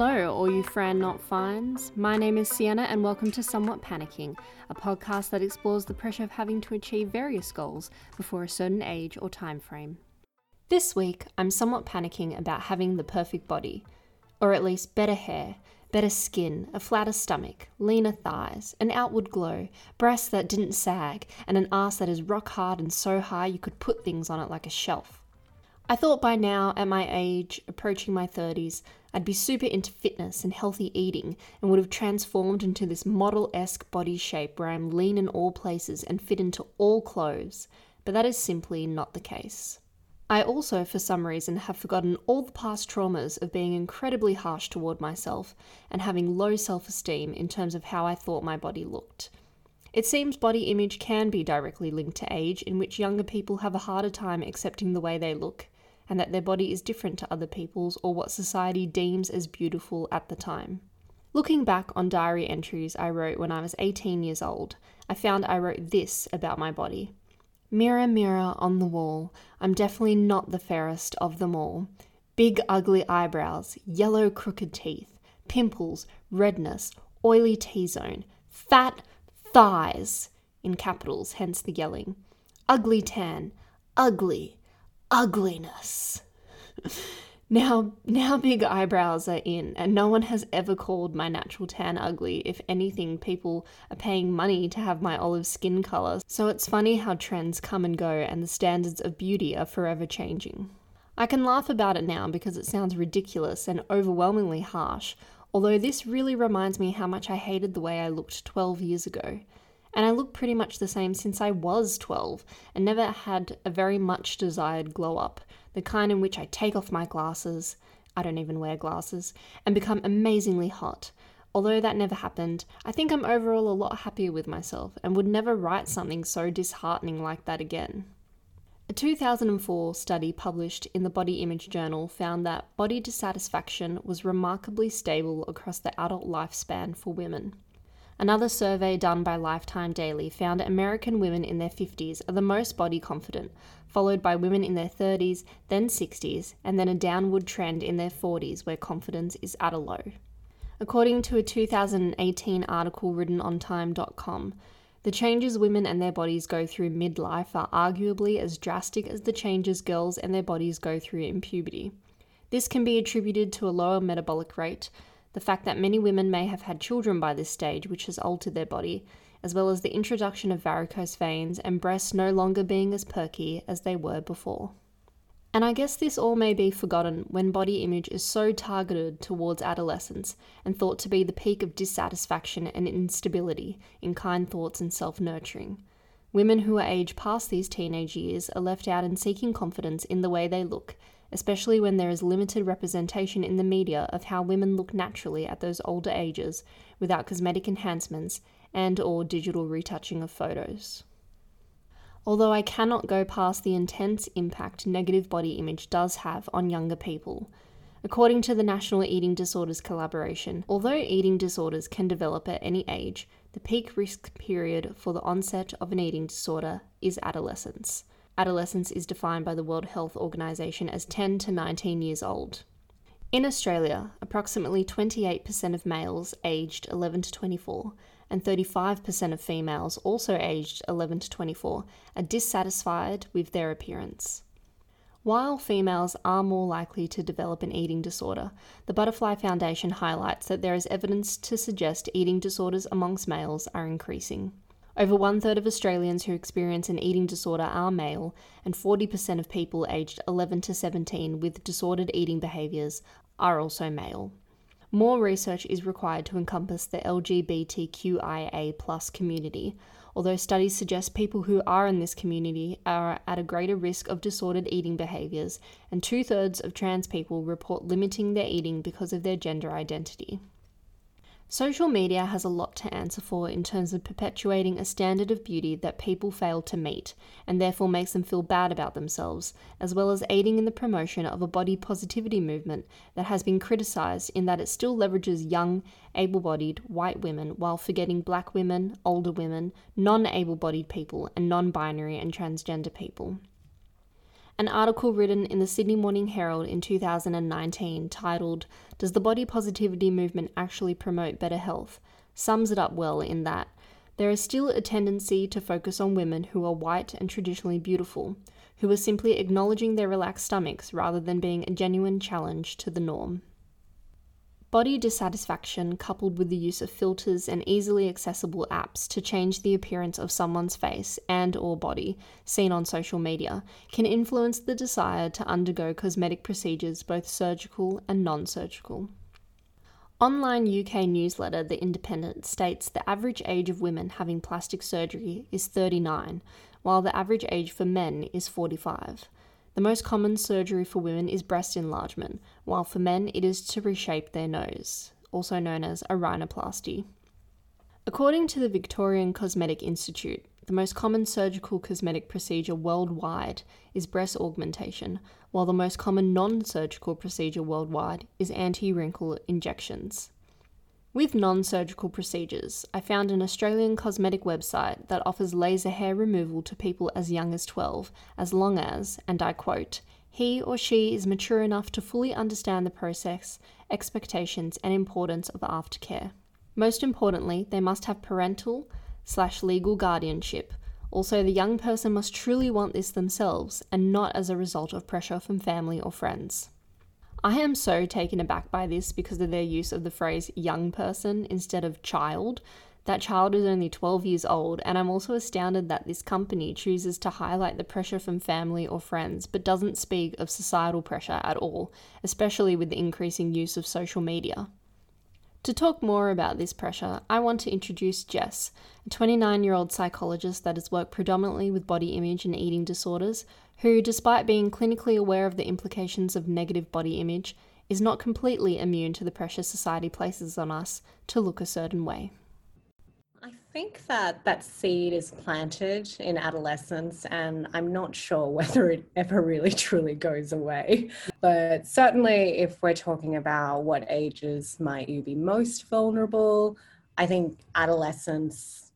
Hello, all you Fran Not Fines. My name is Sienna, and welcome to Somewhat Panicking, a podcast that explores the pressure of having to achieve various goals before a certain age or time frame. This week, I'm somewhat panicking about having the perfect body, or at least better hair, better skin, a flatter stomach, leaner thighs, an outward glow, breasts that didn't sag, and an ass that is rock hard and so high you could put things on it like a shelf. I thought by now, at my age, approaching my 30s, I'd be super into fitness and healthy eating and would have transformed into this model esque body shape where I'm lean in all places and fit into all clothes, but that is simply not the case. I also, for some reason, have forgotten all the past traumas of being incredibly harsh toward myself and having low self esteem in terms of how I thought my body looked. It seems body image can be directly linked to age, in which younger people have a harder time accepting the way they look, and that their body is different to other people's or what society deems as beautiful at the time. Looking back on diary entries I wrote when I was 18 years old, I found I wrote this about my body. Mirror, mirror on the wall, I'm definitely not the fairest of them all. Big, ugly eyebrows, yellow, crooked teeth, pimples, redness, oily T zone, fat thighs, in capitals, hence the yelling, ugly tan, ugly, ugliness. Now, now big eyebrows are in, and no one has ever called my natural tan ugly. If anything, people are paying money to have my olive skin color. So it's funny how trends come and go, and the standards of beauty are forever changing. I can laugh about it now because it sounds ridiculous and overwhelmingly harsh, although this really reminds me how much I hated the way I looked 12 years ago. And I look pretty much the same since I was 12 and never had a very much desired glow up the kind in which I take off my glasses, I don't even wear glasses, and become amazingly hot. Although that never happened, I think I'm overall a lot happier with myself and would never write something so disheartening like that again. A 2004 study published in the Body Image Journal found that body dissatisfaction was remarkably stable across the adult lifespan for women. Another survey done by Lifetime Daily found American women in their 50s are the most body confident, followed by women in their 30s, then 60s, and then a downward trend in their 40s where confidence is at a low. According to a 2018 article written on Time.com, the changes women and their bodies go through midlife are arguably as drastic as the changes girls and their bodies go through in puberty. This can be attributed to a lower metabolic rate, the fact that many women may have had children by this stage, which has altered their body, as well as the introduction of varicose veins and breasts no longer being as perky as they were before. And I guess this all may be forgotten when body image is so targeted towards adolescence and thought to be the peak of dissatisfaction and instability in kind thoughts and self nurturing. Women who are aged past these teenage years are left out in seeking confidence in the way they look especially when there is limited representation in the media of how women look naturally at those older ages without cosmetic enhancements and or digital retouching of photos. Although I cannot go past the intense impact negative body image does have on younger people. According to the National Eating Disorders Collaboration, although eating disorders can develop at any age, the peak risk period for the onset of an eating disorder is adolescence adolescence is defined by the World Health Organization as 10 to 19 years old. In Australia, approximately 28% of males aged 11 to 24 and 35% of females also aged 11 to 24 are dissatisfied with their appearance. While females are more likely to develop an eating disorder, the Butterfly Foundation highlights that there is evidence to suggest eating disorders amongst males are increasing. Over one third of Australians who experience an eating disorder are male, and 40% of people aged 11 to 17 with disordered eating behaviours are also male. More research is required to encompass the LGBTQIA community, although studies suggest people who are in this community are at a greater risk of disordered eating behaviours, and two thirds of trans people report limiting their eating because of their gender identity. Social media has a lot to answer for in terms of perpetuating a standard of beauty that people fail to meet, and therefore makes them feel bad about themselves, as well as aiding in the promotion of a body positivity movement that has been criticised in that it still leverages young, able bodied white women while forgetting black women, older women, non able bodied people, and non binary and transgender people. An article written in the Sydney Morning Herald in 2019 titled, Does the Body Positivity Movement Actually Promote Better Health? sums it up well in that there is still a tendency to focus on women who are white and traditionally beautiful, who are simply acknowledging their relaxed stomachs rather than being a genuine challenge to the norm. Body dissatisfaction, coupled with the use of filters and easily accessible apps to change the appearance of someone's face and or body seen on social media, can influence the desire to undergo cosmetic procedures both surgical and non-surgical. Online UK newsletter The Independent states the average age of women having plastic surgery is 39, while the average age for men is 45. The most common surgery for women is breast enlargement, while for men it is to reshape their nose, also known as a rhinoplasty. According to the Victorian Cosmetic Institute, the most common surgical cosmetic procedure worldwide is breast augmentation, while the most common non surgical procedure worldwide is anti wrinkle injections. With non surgical procedures, I found an Australian cosmetic website that offers laser hair removal to people as young as 12, as long as, and I quote, he or she is mature enough to fully understand the process, expectations, and importance of aftercare. Most importantly, they must have parental slash legal guardianship. Also, the young person must truly want this themselves and not as a result of pressure from family or friends. I am so taken aback by this because of their use of the phrase young person instead of child. That child is only 12 years old, and I'm also astounded that this company chooses to highlight the pressure from family or friends but doesn't speak of societal pressure at all, especially with the increasing use of social media. To talk more about this pressure, I want to introduce Jess, a 29 year old psychologist that has worked predominantly with body image and eating disorders, who, despite being clinically aware of the implications of negative body image, is not completely immune to the pressure society places on us to look a certain way. I think that that seed is planted in adolescence, and I'm not sure whether it ever really truly goes away. But certainly, if we're talking about what ages might you be most vulnerable, I think adolescence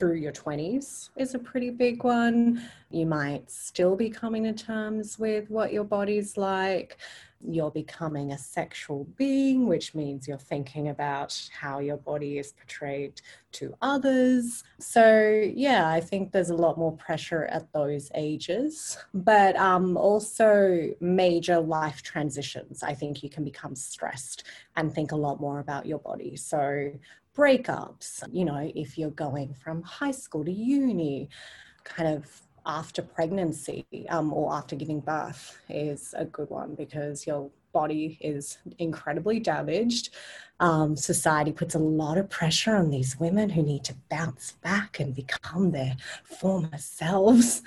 through your 20s is a pretty big one. You might still be coming to terms with what your body's like. You're becoming a sexual being, which means you're thinking about how your body is portrayed to others. So, yeah, I think there's a lot more pressure at those ages, but um, also major life transitions. I think you can become stressed and think a lot more about your body. So, breakups, you know, if you're going from high school to uni, kind of after pregnancy um, or after giving birth is a good one because your body is incredibly damaged. Um, society puts a lot of pressure on these women who need to bounce back and become their former selves.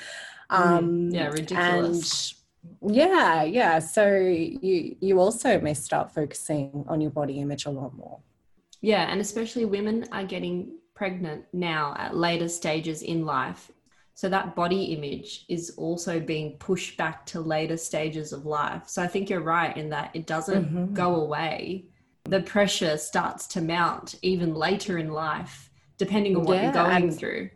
Mm, um, yeah, ridiculous. And yeah, yeah. So you you also may start focusing on your body image a lot more. Yeah, and especially women are getting pregnant now at later stages in life. So that body image is also being pushed back to later stages of life. So I think you're right in that it doesn't mm-hmm. go away. The pressure starts to mount even later in life, depending on what yeah, you're going through.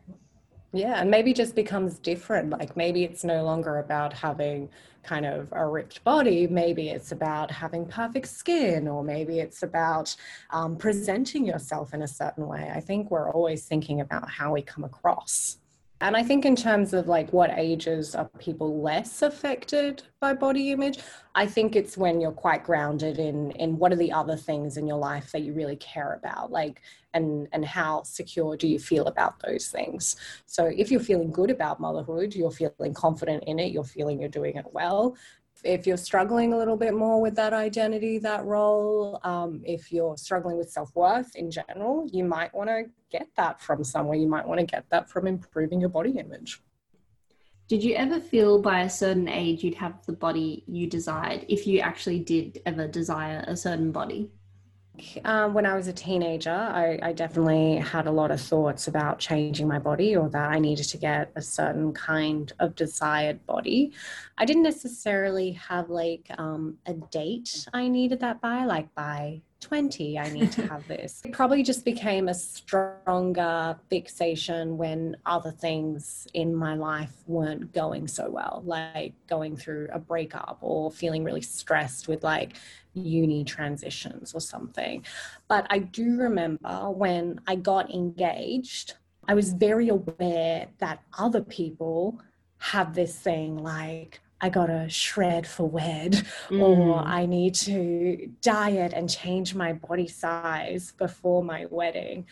Yeah, and maybe just becomes different. Like maybe it's no longer about having kind of a ripped body. Maybe it's about having perfect skin, or maybe it's about um, presenting yourself in a certain way. I think we're always thinking about how we come across. And I think in terms of like what ages are people less affected by body image, I think it's when you're quite grounded in in what are the other things in your life that you really care about, like and and how secure do you feel about those things. So if you're feeling good about motherhood, you're feeling confident in it, you're feeling you're doing it well, if you're struggling a little bit more with that identity, that role, um, if you're struggling with self worth in general, you might want to get that from somewhere. You might want to get that from improving your body image. Did you ever feel by a certain age you'd have the body you desired if you actually did ever desire a certain body? Um, when I was a teenager, I, I, definitely had a lot of thoughts about changing my body or that I needed to get a certain kind of desired body. I didn't necessarily have like um, a date I needed that by, like by 20 i need to have this. It probably just became a stronger fixation when other things in my life weren't going so well like going through a breakup or feeling really stressed with like uni transitions or something. But i do remember when i got engaged i was very aware that other people have this thing like I gotta shred for wed, mm. or I need to diet and change my body size before my wedding.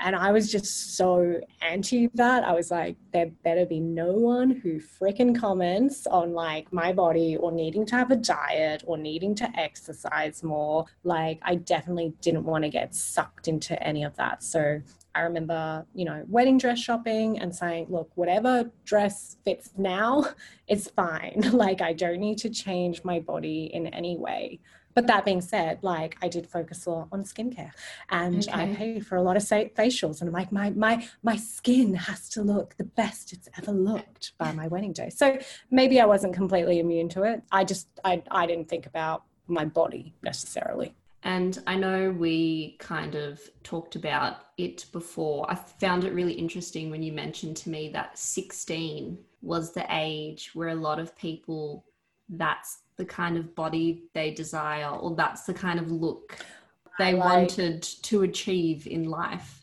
And I was just so anti that. I was like, there better be no one who freaking comments on like my body or needing to have a diet or needing to exercise more. Like, I definitely didn't want to get sucked into any of that. So I remember, you know, wedding dress shopping and saying, look, whatever dress fits now, it's fine. like, I don't need to change my body in any way. But that being said, like I did focus a lot on skincare and okay. I paid for a lot of facials and I'm like, my, my, my skin has to look the best it's ever looked by my wedding day. So maybe I wasn't completely immune to it. I just, I, I didn't think about my body necessarily. And I know we kind of talked about it before. I found it really interesting when you mentioned to me that 16 was the age where a lot of people, that's the kind of body they desire, or that's the kind of look they like, wanted to achieve in life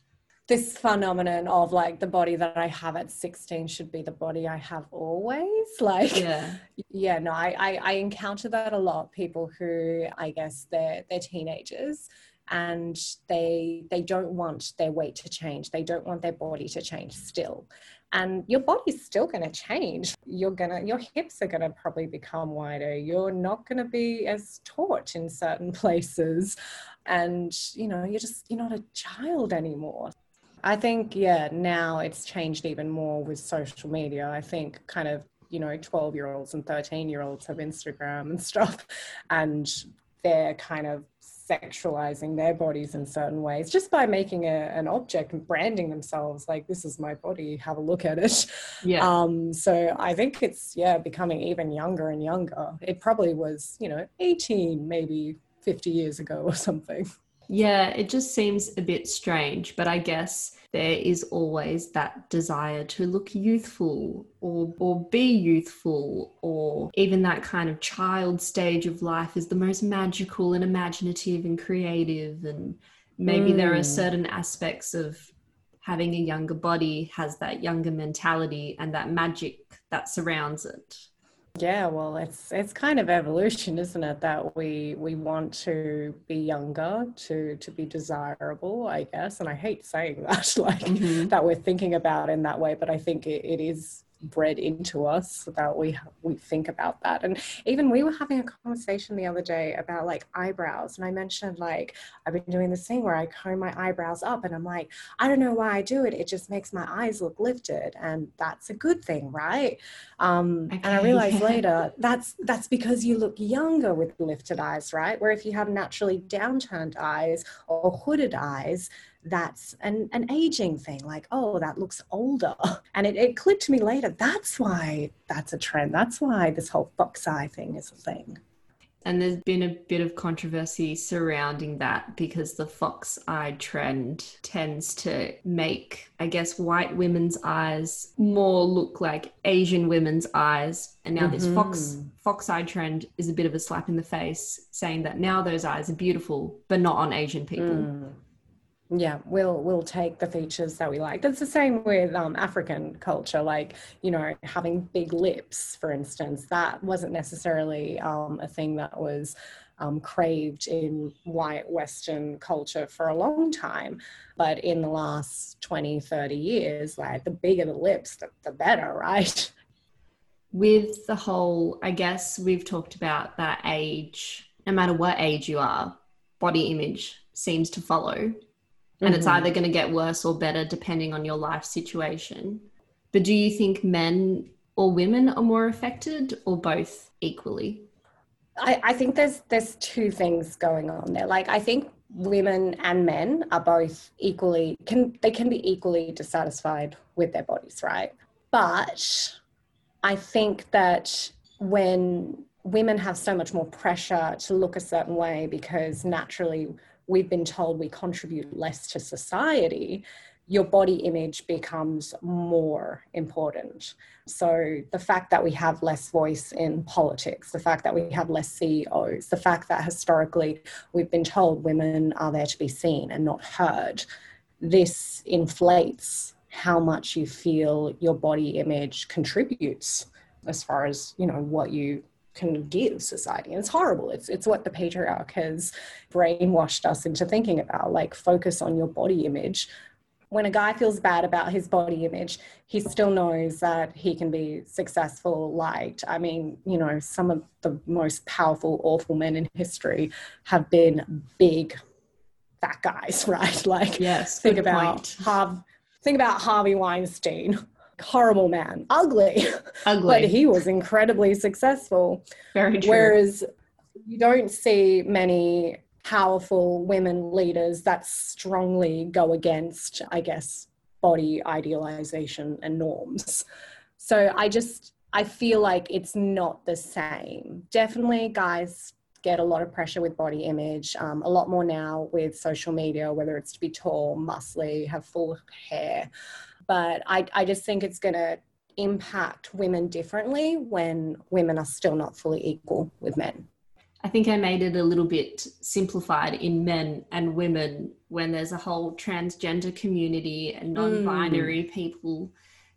this phenomenon of like the body that I have at 16 should be the body I have always. Like, yeah, yeah no, I, I, I encounter that a lot. People who I guess they're, they're teenagers and they they don't want their weight to change. They don't want their body to change still. And your body's still going to change. You're going to your hips are going to probably become wider. You're not going to be as taut in certain places. And you know you're just you're not a child anymore I think, yeah, now it's changed even more with social media. I think kind of, you know, 12 year olds and 13 year olds have Instagram and stuff, and they're kind of sexualizing their bodies in certain ways just by making a, an object and branding themselves like this is my body have a look at it. Yeah. Um so i think it's yeah becoming even younger and younger. It probably was you know 18 maybe 50 years ago or something yeah, it just seems a bit strange, but I guess there is always that desire to look youthful or or be youthful or even that kind of child stage of life is the most magical and imaginative and creative and maybe mm. there are hmm. certain aspects of having a younger body has that younger mentality and that magic that surrounds it. Yeah, well, it's it's kind of evolution, isn't it? That we we want to be younger, to to be desirable, I guess. And I hate saying that, like mm-hmm. that we're thinking about in that way, but I think it, it is bred into us that we we think about that. And even we were having a conversation the other day about like eyebrows and i mentioned like i've been doing this thing where i comb my eyebrows up and i'm like i don't know why i do it it just makes my eyes look lifted and that's a good thing right? Um, okay. and i realized later that's that's because you look younger with lifted eyes right? Where if you have naturally downturned eyes or hooded eyes that's an, an aging thing like oh that looks older and it, it clicked to me later that's why that's a trend that's why this whole fox eye thing is a thing and there's been a bit of controversy surrounding that because the fox eye trend tends to make, I guess, white women's eyes more look like Asian women's eyes. And now mm-hmm. this fox fox eye trend is a bit of a slap in the face, saying that now those eyes are beautiful, but not on Asian people. Mm yeah we'll we'll take the features that we like that's the same with um, african culture like you know having big lips for instance that wasn't necessarily um, a thing that was um, craved in white western culture for a long time. But in the last 20 30 years like the bigger the lips the, the better right? With the whole i guess we've talked about that age no matter what age you are body image seems to follow and mm-hmm. it's either going to get worse or better depending on your life situation. But do you think men or women are more affected or both equally? I, I think there's there's two things going on there. Like I think women and men are both equally can they can be equally dissatisfied with their bodies, right? But I think that when women have so much more pressure to look a certain way because naturally we've been told we contribute less to society, your body image becomes more important. So, the fact that we have less voice in politics, the fact that we have less CEOs, the fact that historically we've been told women are there to be seen and not heard, this inflates how much you feel your body image contributes as far as, you know, what you can give society. And it's horrible. It's it's what the patriarch has brainwashed us into thinking about. Like focus on your body image. When a guy feels bad about his body image, he still knows that he can be successful, liked. I mean, you know, some of the most powerful, awful men in history have been big fat guys, right? Like yes, think about Harv- think about Harvey Weinstein horrible man, ugly, ugly. but he was incredibly successful. Very true. Whereas you don't see many powerful women leaders that strongly go against, I guess, body idealization and norms. So I just I feel like it's not the same. Definitely, guys get a lot of pressure with body image, um, a lot more now with social media, whether it's to be tall, muscly, have full hair but I, I just think it's going to impact women differently when women are still not fully equal with men. I think I made it a little bit simplified in men and women when there's a whole transgender community and non binary mm. people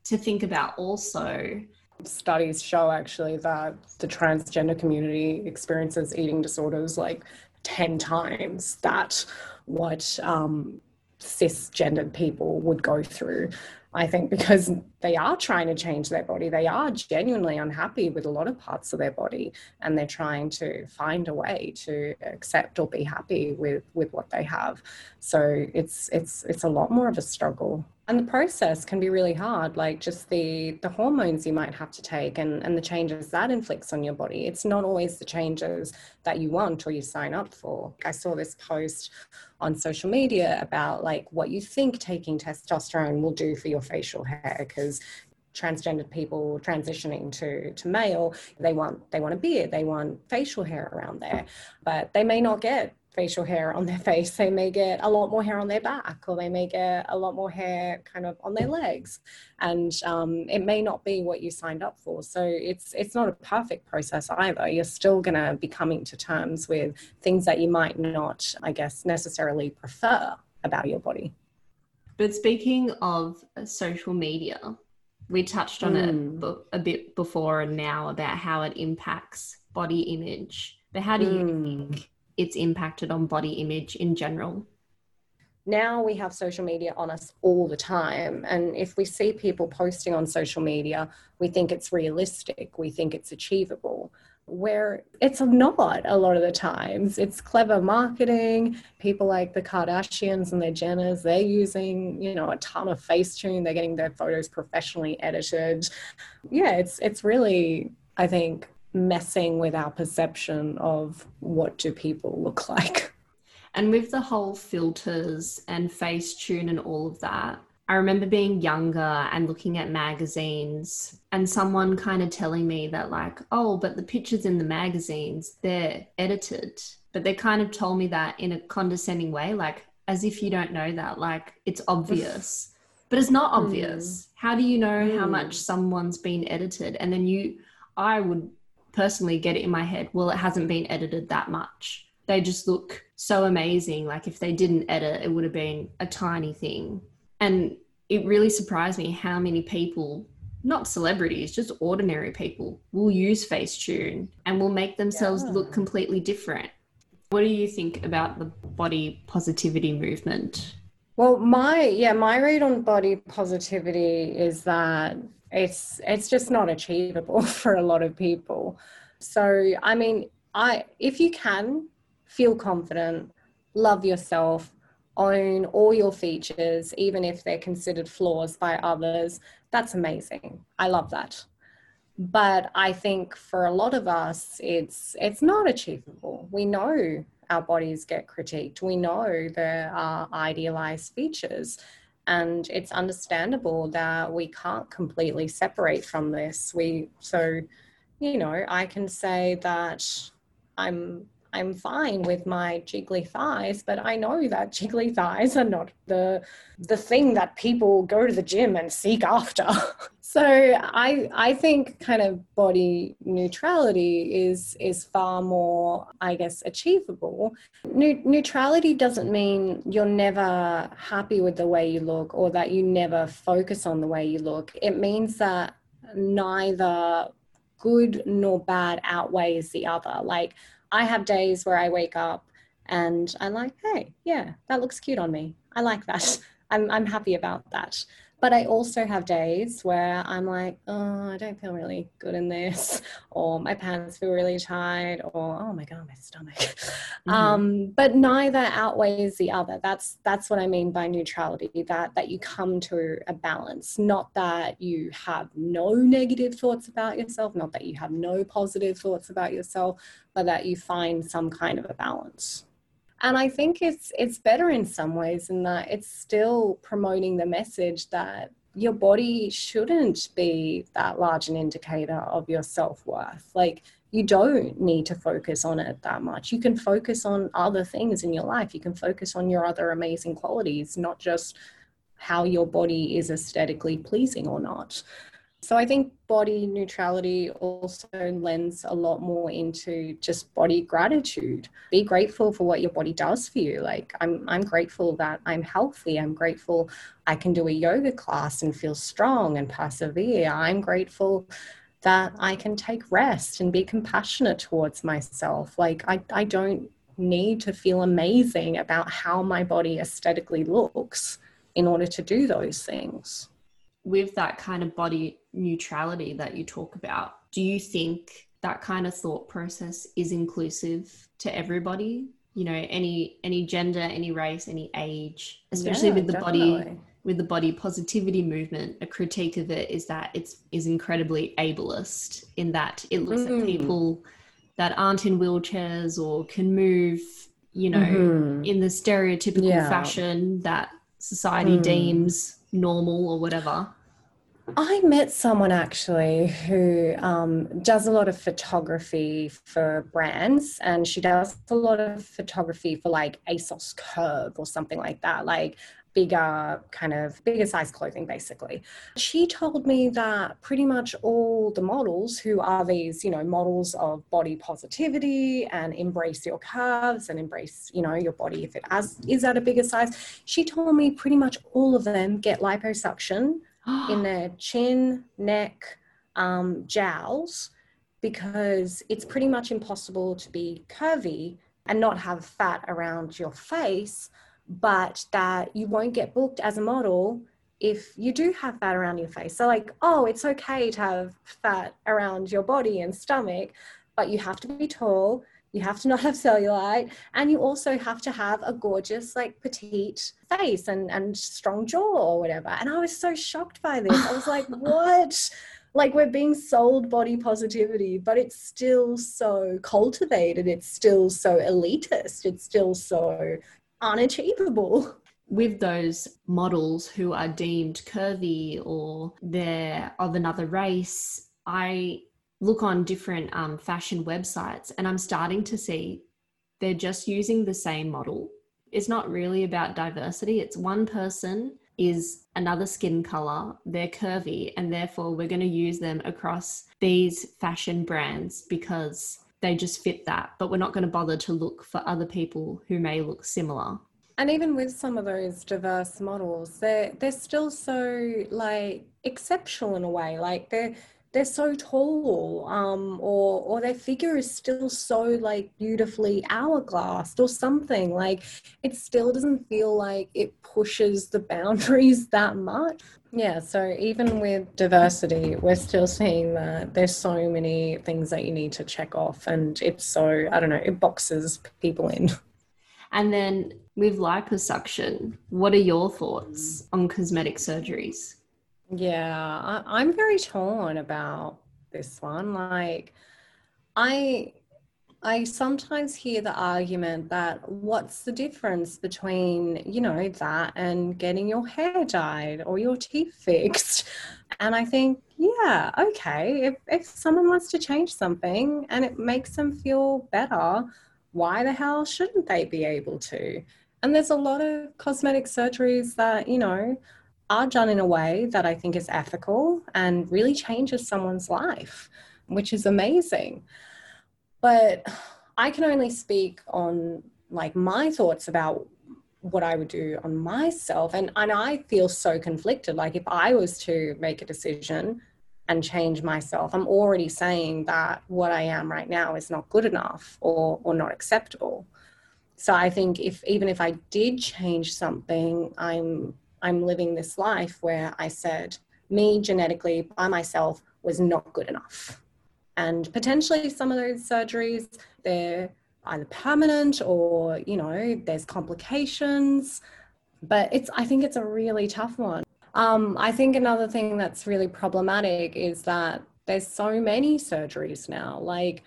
to think about also. Studies show actually that the transgender community experiences eating disorders like 10 times that what um, cisgendered people would go through. I think because they are trying to change their body. They are genuinely unhappy with a lot of parts of their body and they're trying to find a way to accept or be happy with with what they have. So it's it's it's a lot more of a struggle and the process can be really hard like just the the hormones you might have to take and and the changes that inflicts on your body. It's not always the changes that you want or you sign up for. I saw this post on social media about like what you think taking testosterone will do for your facial hair because transgendered people transitioning to to male they want they want a beard they want facial hair around there. But they may not get facial hair on their face, they may get a lot more hair on their back, or they may get a lot more hair kind of on their legs, and um, it may not be what you signed up for. So it's it's not a perfect process either. You're still going to be coming to terms with things that you might not, I guess, necessarily prefer about your body. But speaking of social media, we touched on mm. it a bit before and now about how it impacts body image. But how do you mm. think it's impacted on body image in general? Now we have social media on us all the time. And if we see people posting on social media, we think it's realistic, we think it's achievable where it's not a lot of the times. It's clever marketing. People like the Kardashians and their Jenners, they're using, you know, a ton of Facetune. They're getting their photos professionally edited. Yeah, it's it's really, I think, messing with our perception of what do people look like. And with the whole filters and Facetune and all of that, I remember being younger and looking at magazines and someone kind of telling me that, like, oh, but the pictures in the magazines, they're edited. But they kind of told me that in a condescending way, like, as if you don't know that, like, it's obvious. but it's not obvious. Mm. How do you know mm. how hmm. much someone's been edited? And then you, I would personally get it in my head, well, it hasn't been edited that much. They just look so amazing. Like if they didn't edit, it would have been a tiny thing. And it really surprised me how many people, not celebrities, just ordinary people, will use Facetune and will make themselves yeah. look completely different. What do you think about the body positivity movement? Well, my yeah, my read on body positivity is that it's it's just not achievable for a lot of people. So i mean i if you can feel confident love yourself own all your features even if they're considered flaws by others that's amazing. I love that. But i think for a lot of us it's it's not achievable. We know our bodies get critiqued. We know there are idealized features and it's understandable that we can't completely separate from this. We so you know i can say that i'm I'm fine with my jiggly thighs, but I know that jiggly thighs are not the the thing that people go to the gym and seek after. so I I think kind of body neutrality is is far more I guess achievable. Ne- neutrality doesn't mean you're never happy with the way you look or that you never focus on the way you look. It means that neither good nor bad outweighs the other. Like I have days where I wake up and I'm like, hey, yeah, that looks cute on me. I like that. I'm, I'm happy about that. But I also have days where I'm like, oh, I don't feel really good in this, or my pants feel really tight, or oh my god, my stomach. Mm-hmm. Um, but neither outweighs the other. That's that's what I mean by neutrality. That that you come to a balance, not that you have no negative thoughts about yourself, not that you have no positive thoughts about yourself, but that you find some kind of a balance and i think it's it's better in some ways in that it's still promoting the message that your body shouldn't be that large an indicator of your self-worth. Like you don't need to focus on it that much. You can focus on other things in your life. You can focus on your other amazing qualities not just how your body is aesthetically pleasing or not so I think body neutrality also lends a lot more into just body gratitude. Be grateful for what your body does for you. Like I'm I'm grateful that I'm healthy. I'm grateful I can do a yoga class and feel strong and persevere. I'm grateful that I can take rest and be compassionate towards myself. Like I, I don't need to feel amazing about how my body aesthetically looks in order to do those things with that kind of body neutrality that you talk about, do you think that kind of thought process is inclusive to everybody? You know, any any gender, any race, any age, especially yeah, with the definitely. body with the body positivity movement, a critique of it is that it's is incredibly ableist in that it looks mm. at people that aren't in wheelchairs or can move, you know, mm-hmm. in the stereotypical yeah. fashion that society mm. deems normal or whatever. I met someone actually who um, does a lot of photography for brands, and she does a lot of photography for like ASOS Curve or something like that, like bigger kind of bigger size clothing basically. She told me that pretty much all the models who are these you know models of body positivity and embrace your curves and embrace you know your body if it has, is at a bigger size she told me pretty much all of them get liposuction in their chin, neck, um, jowls, because it's pretty much impossible to be curvy and not have fat around your face, but that you won't get booked as a model if you do have fat around your face. So, like, oh, it's okay to have fat around your body and stomach, but you have to be tall you have to not have cellulite and you also have to have a gorgeous like petite face and and strong jaw or whatever. And i was so shocked by this. I was like what? Like we're being sold body positivity but it's still so cultivated. It's still so elitist. It's still so unachievable. With those models who are deemed curvy or they're of another race i look on different um, fashion websites and I'm starting to see they're just using the same model. It's not really about diversity. It's one person is another skin color, they're curvy, and therefore we're going to use them across these fashion brands because they just fit that. But we're not going to bother to look for other people who may look similar. And even with some of those diverse models, they're they're still so like exceptional in a way. Like they're they're so tall um, or or their figure is still so like beautifully hourglassed or something. Like it still doesn't feel like it pushes the boundaries that much. Yeah so even with diversity we're still seeing that there's so many things that you need to check off and it's so i don't know it boxes people in. And then with liposuction what are your thoughts on cosmetic surgeries yeah, I, am very torn about this one. Like, I I sometimes hear the argument that what's the difference between, you know, that and getting your hair dyed or your teeth fixed? And I think, yeah, okay, if, if someone wants to change something and it makes them feel better, why the hell shouldn't they be able to? And there's a lot of cosmetic surgeries that, you know, are done in a way that I think is ethical and really changes someone's life, which is amazing. But I can only speak on like my thoughts about what I would do on myself. And, and I feel so conflicted. Like if I was to make a decision and change myself, I'm already saying that what I am right now is not good enough or, or not acceptable. So I think if even if I did change something, I'm I'm living this life where I said me genetically by myself was not good enough. And potentially some of those surgeries, they're either permanent or, you know, there's complications. But it's I think it's a really tough one. Um, I think another thing that's really problematic is that there's so many surgeries now. Like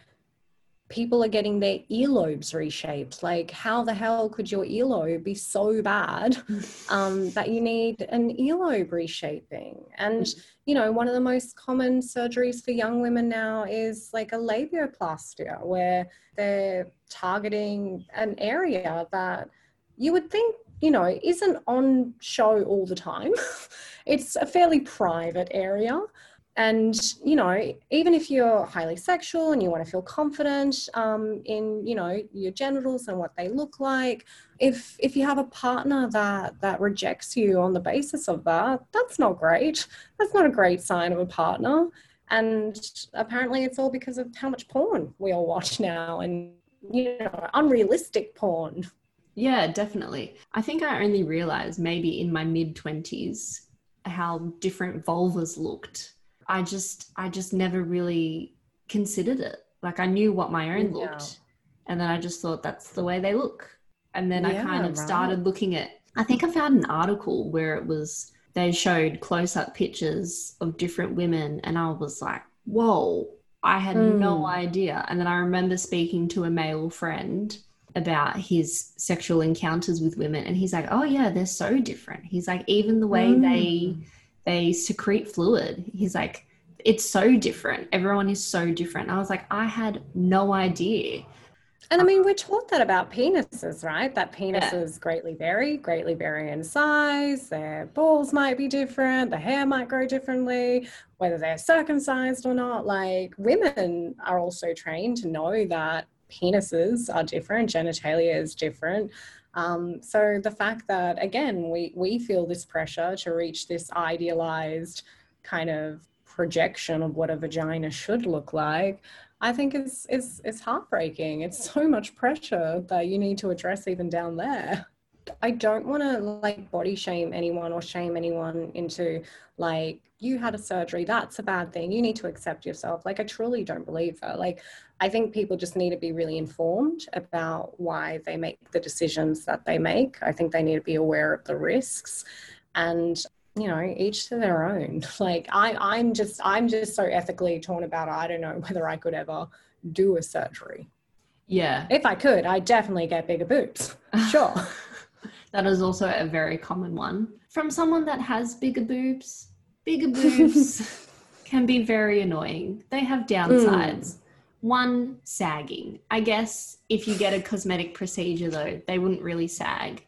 people are getting their earlobes reshaped. Like, how the hell could your earlobe be so bad um, that you need an earlobe reshaping? And, mm. you know, one of the most common surgeries for young women now is like a labiaplasty, where they're targeting an area that you would think you know, isn't on show all the time. it's a fairly private area and you know even if you're highly sexual and you want to feel confident um, in you know your genitals and what they look like if if you have a partner that that rejects you on the basis of that that's not great. That's not a great sign of a partner. And apparently it's all because of how much porn we all watch now and you know unrealistic porn. Yeah definitely. I think i only realized maybe in my mid 20s how different vulvas looked I just I just never really considered it. Like I knew what my own looked, yeah. and then I just thought that's the way they look. And then yeah, I kind of right. started looking at. I think I found an article where it was they showed close up pictures of different women, and I was like, "Whoa!" I had mm. no hmm. idea. And then I remember speaking to a male friend about his sexual encounters with women, and he's like, "Oh yeah, they're so different." He's like, even the way mm. they hmm they secrete fluid. He's like, it's so different. Everyone is so different. I was like, I had no idea. And I uh, mean, we're taught that about penises, right? That penises yeah. greatly vary, greatly vary in size. Their balls might be different. The hair might grow differently, whether they're circumcised or not. Like women are also trained to know that penises are different, genitalia is different. Um, so the fact that again we we feel this pressure to reach this idealized kind of projection of what a vagina should look like, I think is is is heartbreaking. It's so much pressure that you need to address even down there. I don't want to like body shame anyone or shame anyone into like you had a surgery that's a bad thing you need to accept yourself. Like I truly don't believe that like I think people just need to be really informed about why they make the decisions that they make. I think they need to be aware of the risks and you know each to their own. Like I, i'm just i'm just so ethically torn about it i don't know whether i could ever do a surgery. Yeah. If i could i definitely get bigger boobs. Sure that is also a very common one from someone that has bigger boobs bigger boobs can be very annoying they have downsides mm one sagging. I guess if you get a cosmetic procedure though, they wouldn't really sag.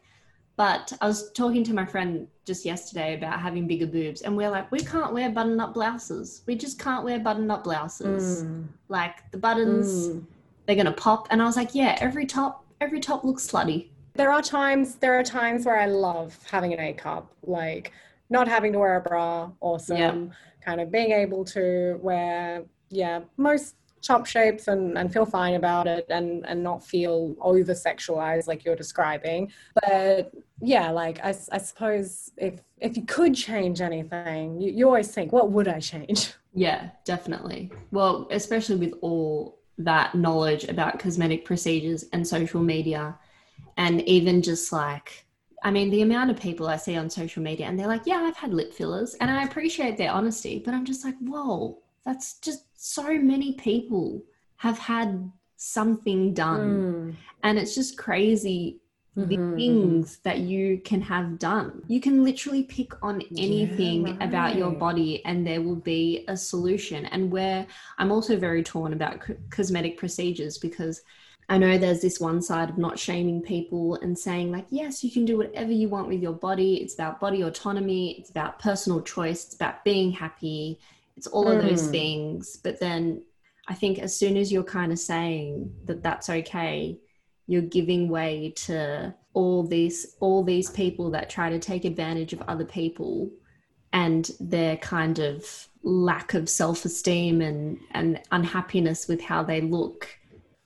But I was talking to my friend just yesterday about having bigger boobs, and we're like, we can't wear button up blouses. We just can't wear button up blouses. Mm. Like the buttons, mm. they're gonna pop. And I was like, yeah, every top, every top looks slutty. There are times, there are times where I love having an A cup, like not having to wear a bra, awesome. Yep. Kind of being able to wear, yeah, most top shapes and, and feel fine about it and, and not feel over sexualized like you're describing. But yeah, like I, I suppose if if you could change anything, you, you always think, what would I change? Yeah, definitely. Well, especially with all that knowledge about cosmetic procedures and social media, and even just like, I mean, the amount of people I see on social media and they're like, yeah, I've had lip fillers, and I appreciate their honesty, but I'm just like, whoa, that's just so many people have had something done. Mm. And it's just crazy mm-hmm. the things that you can have done. You can literally pick on anything yeah, right. about your body and there will be a solution. And where I'm also very torn about c- cosmetic procedures because I know there's this one side of not shaming people and saying, like, yes, you can do whatever you want with your body. It's about body autonomy, it's about personal choice, it's about being happy, it's all of those hmm. things. But then I think as soon as you're kind of saying that that's okay, you're giving way to all these all these people that try to take advantage of other people and their kind of lack of self-esteem and and unhappiness with how they look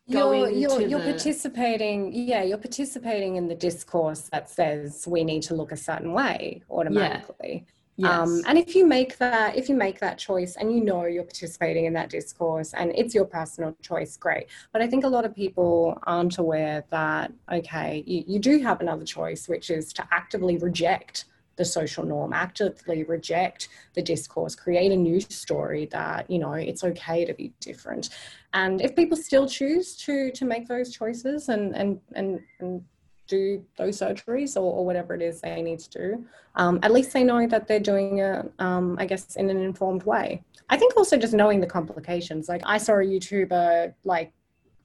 you're you're, you're the... participating yeah you're participating in the discourse that says we need to look a certain way automatically yeah. Um, yes. Um, and if you make that if you make that choice and you know you're participating in that discourse and it's your personal choice great but i think a lot of people aren't aware that okay you, you do have another choice which is to actively reject the social norm, actively reject the discourse, create a new story that, you know, it's okay to be different. And if people still choose to to make those choices and and and, and do those surgeries or, or, whatever it is they need to do, um, at least they know that they're doing it, um, I guess, in an informed way. I think also just knowing the complications. Like I saw a YouTuber like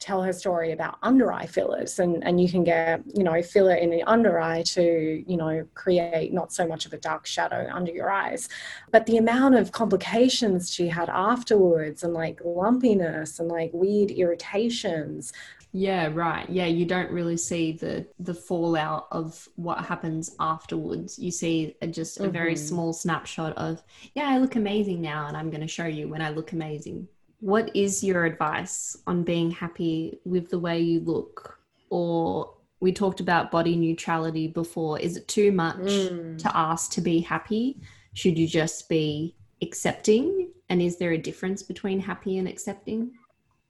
tell her story about under eye fillers and, and you can get you know filler in the under eye to you know create not so much of a dark shadow under your eyes. But the amount of complications she had afterwards and like lumpiness and like weird irritations. Yeah right. Yeah you don't really see the the fallout of what happens afterwards. You see a, just a mm-hmm. very small snapshot of yeah i look amazing now and i'm going to show you when i look amazing what is your advice on being happy with the way you look? Or we talked about body neutrality before. Is it too much mm. to ask to be happy? Should you just be accepting? And is there a difference between happy and accepting?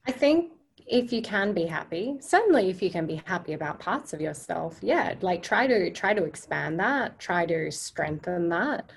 I think if you can be happy certainly if you can be happy about parts of yourself yeah like try to try to expand that try to strengthen that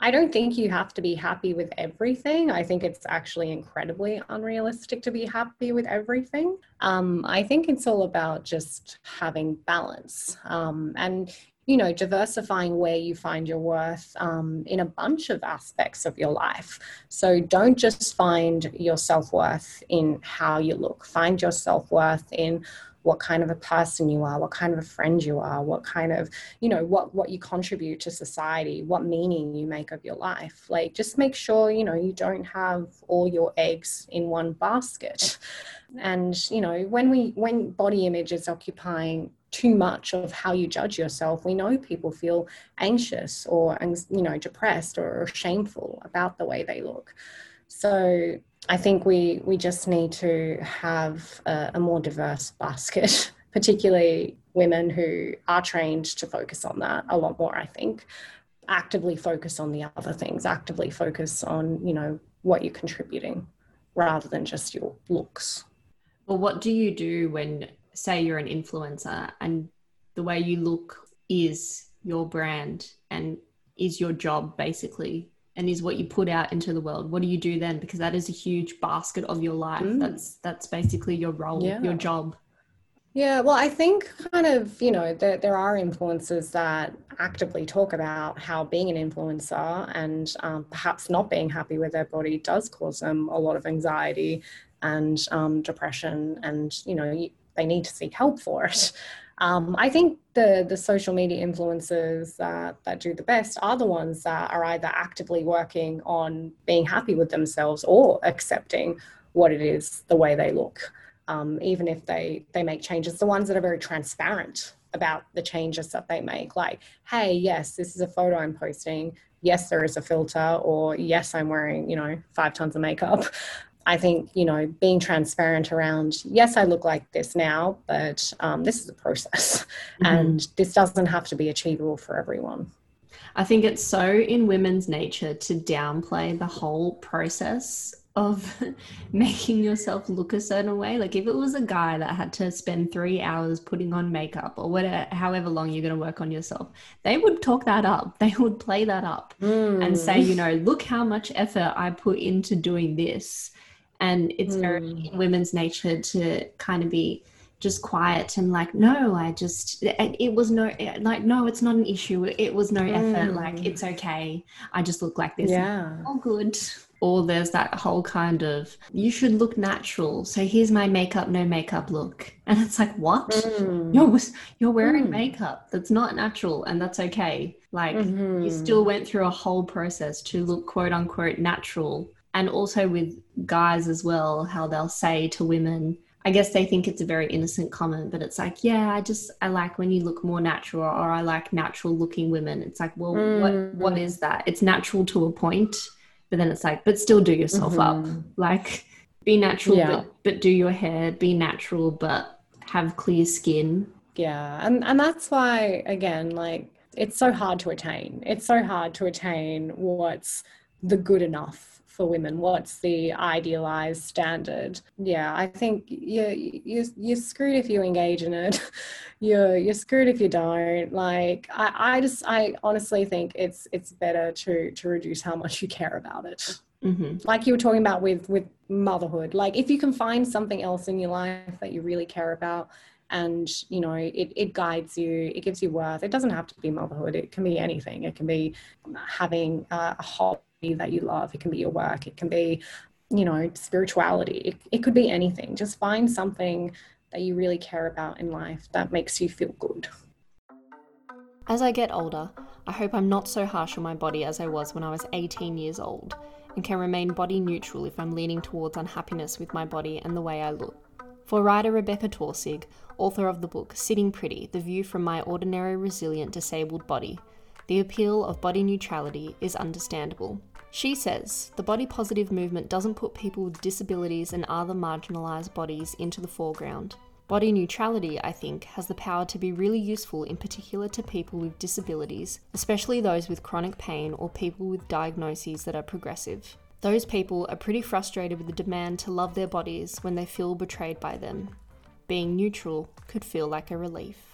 I don't think you have to be happy with everything. I think it's actually incredibly unrealistic to be happy with everything. Um, I think it's all about just having balance um, and, you know, diversifying where you find your worth um, in a bunch of aspects of your life. So don't just find your self worth in how you look, find your self worth in what kind of a person you are what kind of a friend you are what kind of you know what what you contribute to society what meaning you make of your life. Like just make sure you know you don't have all your eggs in one basket and you know when we when body image is occupying too much of how you judge yourself we know people feel anxious or you know depressed or shameful about the way they look so I think we we just need to have a, a more diverse basket, particularly women who are trained to focus on that a lot more. I think actively focus on the other things, actively focus on you know what you're contributing, rather than just your looks. Well, what do you do when, say, you're an influencer and the way you look is your brand and is your job basically and is what you put out into the world what do you do then because that is a huge basket of your life mm. that's that's basically your role yeah. your job yeah well i think kind of you know there, there are influencers that actively talk about how being an influencer and um, perhaps not being happy with their body does cause them a lot of anxiety and um, depression and you know they need to seek help for it. Um, I think the the social media influencers uh, that do the best are the ones that are either actively working on being happy with themselves or accepting what it is the way they look, um, even if they they make changes. The ones that are very transparent about the changes that they make, like, hey, yes, this is a photo I'm posting. Yes, there is a filter, or yes, I'm wearing, you know, five tons of makeup. I think, you know, being transparent around, yes, I look like this now, but um, this is a process mm-hmm. and this doesn't have to be achievable for everyone. I think it's so in women's nature to downplay the whole process of making yourself look a certain way. Like if it was a guy that had to spend three hours putting on makeup or whatever, however long you're going to work on yourself, they would talk that up. They would play that up mm. and say, you know, look how much effort I put into doing this and it's mm. very in women's nature to kind of be just quiet and like no i just it, was no like no it's not an issue. It was no effort. Like Mm. it's okay. I just look like this. Yeah. all good. Or there's that whole kind of you should look natural. So here's my makeup no makeup look. And it's like what? Mm. you're you're wearing Mm. makeup. That's not natural and that's okay. Like you Mhm. still went through a whole process to look quote unquote natural. And also with guys as well how they'll say to women i guess they think it's a very innocent comment but it's like yeah i just i like when you look more natural or i like natural looking women it's like well what what Mm. is that it's natural to a point but then it's like but still do yourself up Mhm. like be natural Yeah. but, but do your hair be natural but have clear skin Yeah, and and that's why again, like it's so hard to attain. It's so hard to attain what's the good enough for women. What's the idealized standard? Yeah, I think you you you're screwed if you engage in it. You're you're screwed if you don't. Like I, I just I honestly think it's it's better to to reduce how much you care about it hmm like you were talking about with with motherhood like if you can find something else in your life that you really care about and you know it, it guides you it gives you worth it doesn't have to be motherhood it can be anything it can be having a, a hobby that you love. It can be your work. It can be you know spirituality. It, it could be anything. Just find something that you really care about in life that makes you feel good. As I get older, I hope I'm not so harsh on my body as I was when I was 18 years old, and can remain body neutral if I'm leaning towards unhappiness with my body and the way I look. For writer Rebecca Taussig, author of the book Sitting Pretty The View from My Ordinary Resilient Disabled Body, the appeal of body neutrality is understandable. She says the body positive movement doesn't put people with disabilities and other marginalised bodies into the foreground. Body neutrality, I think, has the power to be really useful in particular to people with disabilities, especially those with chronic pain or people with diagnoses that are progressive. Those people are pretty frustrated with the demand to love their bodies when they feel betrayed by them. Being neutral could feel like a relief.